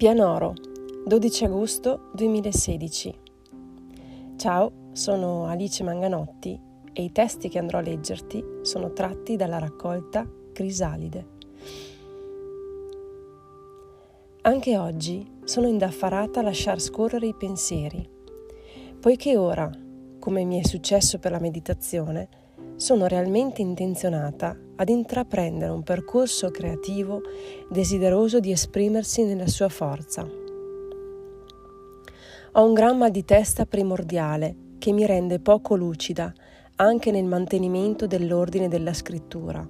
Pianoro, 12 agosto 2016. Ciao, sono Alice Manganotti e i testi che andrò a leggerti sono tratti dalla raccolta Crisalide. Anche oggi sono indaffarata a lasciar scorrere i pensieri, poiché ora, come mi è successo per la meditazione, sono realmente intenzionata ad intraprendere un percorso creativo desideroso di esprimersi nella sua forza. Ho un gran mal di testa primordiale che mi rende poco lucida anche nel mantenimento dell'ordine della scrittura.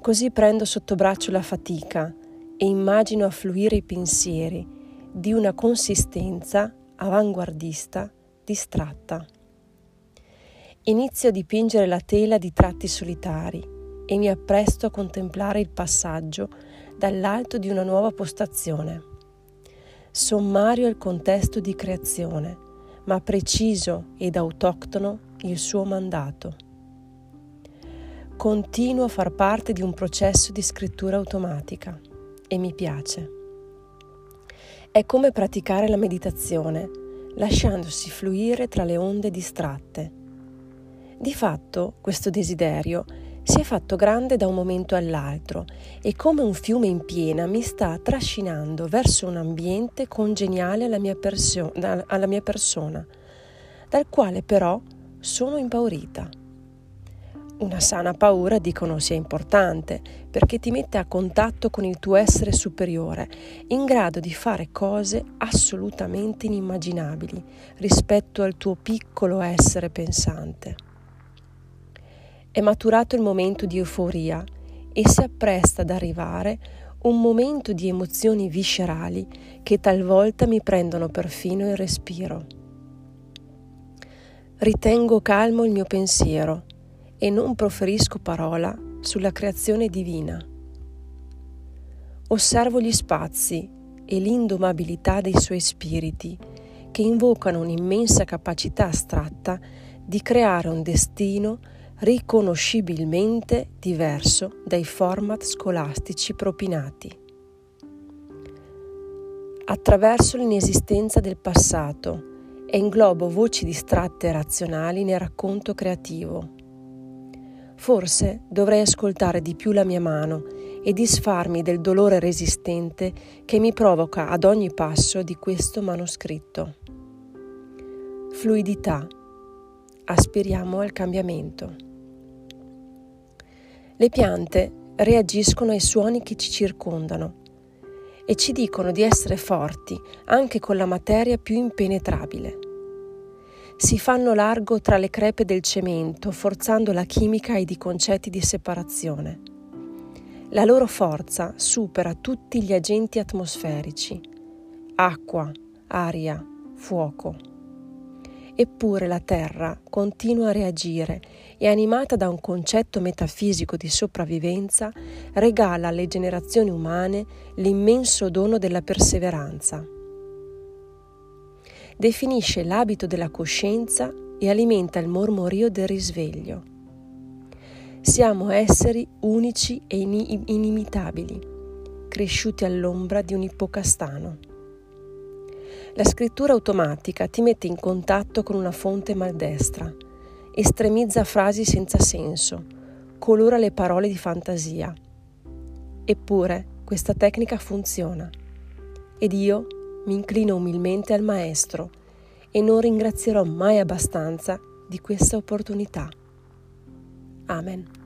Così prendo sotto braccio la fatica e immagino affluire i pensieri di una consistenza avanguardista distratta. Inizio a dipingere la tela di tratti solitari e mi appresto a contemplare il passaggio dall'alto di una nuova postazione. Sommario il contesto di creazione, ma preciso ed autoctono il suo mandato. Continuo a far parte di un processo di scrittura automatica e mi piace. È come praticare la meditazione, lasciandosi fluire tra le onde distratte di fatto questo desiderio si è fatto grande da un momento all'altro e come un fiume in piena mi sta trascinando verso un ambiente congeniale alla mia, persio- alla mia persona, dal quale però sono impaurita. Una sana paura dicono sia importante perché ti mette a contatto con il tuo essere superiore, in grado di fare cose assolutamente inimmaginabili rispetto al tuo piccolo essere pensante. È maturato il momento di euforia e si appresta ad arrivare un momento di emozioni viscerali che talvolta mi prendono perfino il respiro. Ritengo calmo il mio pensiero e non proferisco parola sulla creazione divina. Osservo gli spazi e l'indomabilità dei suoi spiriti che invocano un'immensa capacità astratta di creare un destino riconoscibilmente diverso dai format scolastici propinati. Attraverso l'inesistenza del passato e inglobo voci distratte e razionali nel racconto creativo. Forse dovrei ascoltare di più la mia mano e disfarmi del dolore resistente che mi provoca ad ogni passo di questo manoscritto. Fluidità aspiriamo al cambiamento. Le piante reagiscono ai suoni che ci circondano e ci dicono di essere forti anche con la materia più impenetrabile. Si fanno largo tra le crepe del cemento, forzando la chimica ed i concetti di separazione. La loro forza supera tutti gli agenti atmosferici, acqua, aria, fuoco. Eppure la Terra continua a reagire e animata da un concetto metafisico di sopravvivenza, regala alle generazioni umane l'immenso dono della perseveranza. Definisce l'abito della coscienza e alimenta il mormorio del risveglio. Siamo esseri unici e inimitabili, cresciuti all'ombra di un ippocastano. La scrittura automatica ti mette in contatto con una fonte maldestra, estremizza frasi senza senso, colora le parole di fantasia. Eppure questa tecnica funziona ed io mi inclino umilmente al Maestro e non ringrazierò mai abbastanza di questa opportunità. Amen.